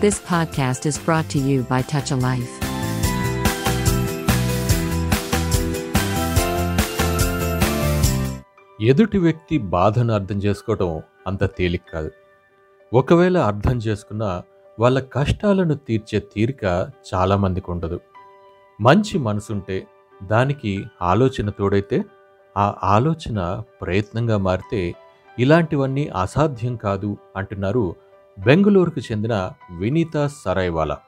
This podcast is brought to you by Touch a Life. ఎదుటి వ్యక్తి బాధను అర్థం చేసుకోవటం అంత తేలిక కాదు ఒకవేళ అర్థం చేసుకున్న వాళ్ళ కష్టాలను తీర్చే తీరిక చాలామందికి ఉండదు మంచి మనసుంటే దానికి ఆలోచన తోడైతే ఆ ఆలోచన ప్రయత్నంగా మారితే ఇలాంటివన్నీ అసాధ్యం కాదు అంటున్నారు బెంగళూరుకు చెందిన వినీత సరైవాలా.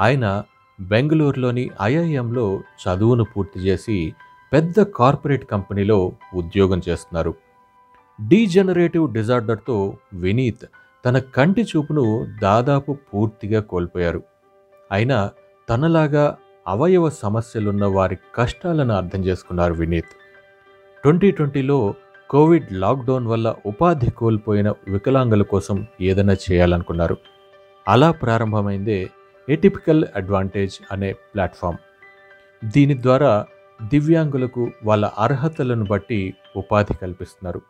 ఆయన బెంగళూరులోని ఐఐఎంలో చదువును పూర్తి చేసి పెద్ద కార్పొరేట్ కంపెనీలో ఉద్యోగం చేస్తున్నారు. డీజనరేటివ్ డిజార్డర్తో వినీత్ తన కంటి చూపును దాదాపు పూర్తిగా కోల్పోయారు. అయినా తనలాగా అవయవ సమస్యలున్న వారి కష్టాలను అర్థం చేసుకున్నారు వినీత్. ట్వంటీ ట్వంటీలో కోవిడ్ లాక్డౌన్ వల్ల ఉపాధి కోల్పోయిన వికలాంగుల కోసం ఏదైనా చేయాలనుకున్నారు. అలా ప్రారంభమైందే ఎటిపికల్ అడ్వాంటేజ్ అనే ప్లాట్ఫామ్ దీని ద్వారా దివ్యాంగులకు వాళ్ళ అర్హతలను బట్టి ఉపాధి కల్పిస్తున్నారు.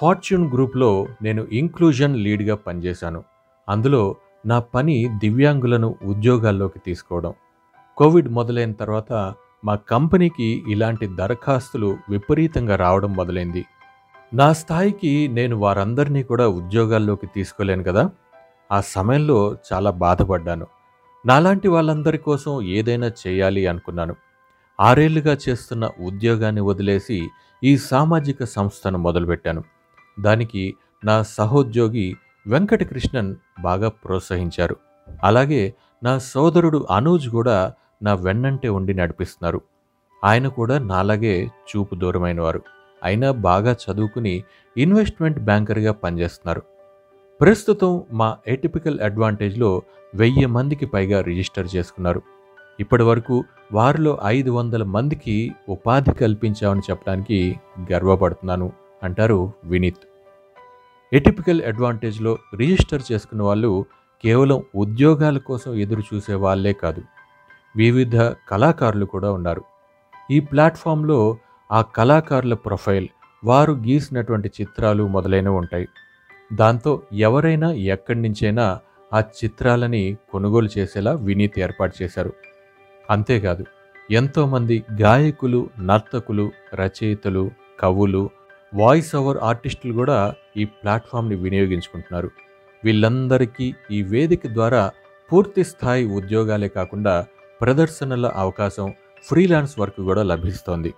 ఫార్చ్యూన్ గ్రూప్లో నేను ఇంక్లూజన్ లీడ్గా పనిచేశాను. అందులో నా పని దివ్యాంగులను ఉద్యోగాల్లోకి తీసుకోవడం. కోవిడ్ మొదలైన తర్వాత మా కంపెనీకి ఇలాంటి దరఖాస్తులు విపరీతంగా రావడం మొదలైంది. నా స్థాయికి నేను వారందరినీ కూడా ఉద్యోగాల్లోకి తీసుకోలేను కదా. ఆ సమయంలో చాలా బాధపడ్డాను. నాలాంటి వాళ్ళందరి కోసం ఏదైనా చేయాలి అనుకున్నాను. ఆరేళ్ళుగా చేస్తున్న ఉద్యోగాన్ని వదిలేసి ఈ సామాజిక సంస్థను మొదలుపెట్టాను. దానికి నా సహోద్యోగి వెంకటకృష్ణన్ బాగా ప్రోత్సహించారు. అలాగే నా సోదరుడు అనూజ్ కూడా నా వెన్నంటే ఉండి నడిపిస్తున్నారు. ఆయన కూడా నాలాగే చూపు దూరమైనవారు. అయినా బాగా చదువుకుని ఇన్వెస్ట్మెంట్ బ్యాంకర్గా పనిచేస్తున్నారు. ప్రస్తుతం మా ఎటిపికల్ అడ్వాంటేజ్లో వెయ్యి మందికి పైగా రిజిస్టర్ చేసుకున్నారు. ఇప్పటి వరకు వారిలో ఐదు వందల మందికి ఉపాధి కల్పించామని చెప్పడానికి గర్వపడుతున్నాను అంటారు వినీత్. ఎటిపికల్ అడ్వాంటేజ్లో రిజిస్టర్ చేసుకున్న వాళ్ళు కేవలం ఉద్యోగాల కోసం ఎదురు చూసే వాళ్ళే కాదు వివిధ కళాకారులు కూడా ఉన్నారు. ఈ ప్లాట్ఫామ్లో ఆ కళాకారుల ప్రొఫైల్ వారు గీసినటువంటి చిత్రాలు మొదలైనవి ఉంటాయి. దాంతో ఎవరైనా ఎక్కడి నుంచైనా ఆ చిత్రాలని కొనుగోలు చేసేలా వినీత్ ఏర్పాటు చేశారు. అంతేకాదు ఎంతోమంది గాయకులు నర్తకులు రచయితలు కవులు వాయిస్ ఓవర్ ఆర్టిస్టులు కూడా ఈ ప్లాట్ఫామ్ని వినియోగించుకుంటున్నారు. వీళ్ళందరికీ ఈ వేదిక ద్వారా పూర్తి స్థాయి ఉద్యోగాలే కాకుండా ప్రదర్శనల అవకాశం ఫ్రీలాన్స్ వర్క్ కూడా లభిస్తోంది.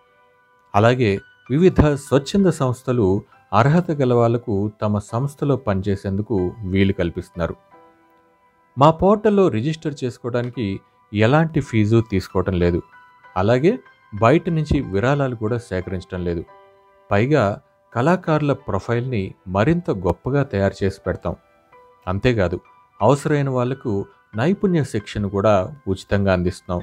అలాగే వివిధ స్వచ్ఛంద సంస్థలు అర్హత గల వాళ్ళకు తమ సంస్థలో పనిచేసేందుకు వీలు కల్పిస్తున్నారు. మా పోర్టల్లో రిజిస్టర్ చేసుకోవడానికి ఎలాంటి ఫీజు తీసుకోవటం లేదు. అలాగే బయట నుంచి విరాళాలు కూడా సేకరించడం లేదు. పైగా కళాకారుల ప్రొఫైల్ని మరింత గొప్పగా తయారు చేసి పెడతాం. అంతేకాదు అవసరమైన వాళ్ళకు నైపుణ్య శిక్షణ కూడా ఉచితంగా అందిస్తున్నాం.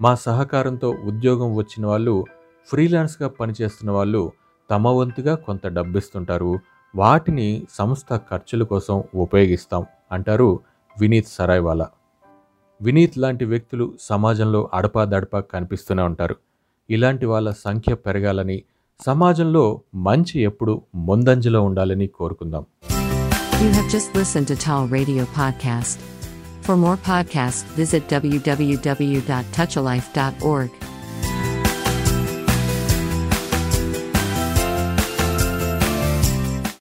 మా సహకారంతో ఉద్యోగం వచ్చిన వాళ్ళు ఫ్రీలాన్స్గా పనిచేస్తున్న వాళ్ళు తమ వంతుగా కొంత డబ్బిస్తుంటారు వాటిని సంస్థ ఖర్చుల కోసం ఉపయోగిస్తాం అంటారు వినీత్ సరాయ్వాలా వినీత్ లాంటి వ్యక్తులు సమాజంలో అడపాదడపా కనిపిస్తూనే ఉంటారు ఇలాంటి వాళ్ళ సంఖ్య పెరగాలని సమాజంలో మంచి ఎప్పుడు ముందంజలో ఉండాలని కోరుకుందాం You have just listened to Tall Radio Podcast. For more podcasts, visit www.touchalife.org.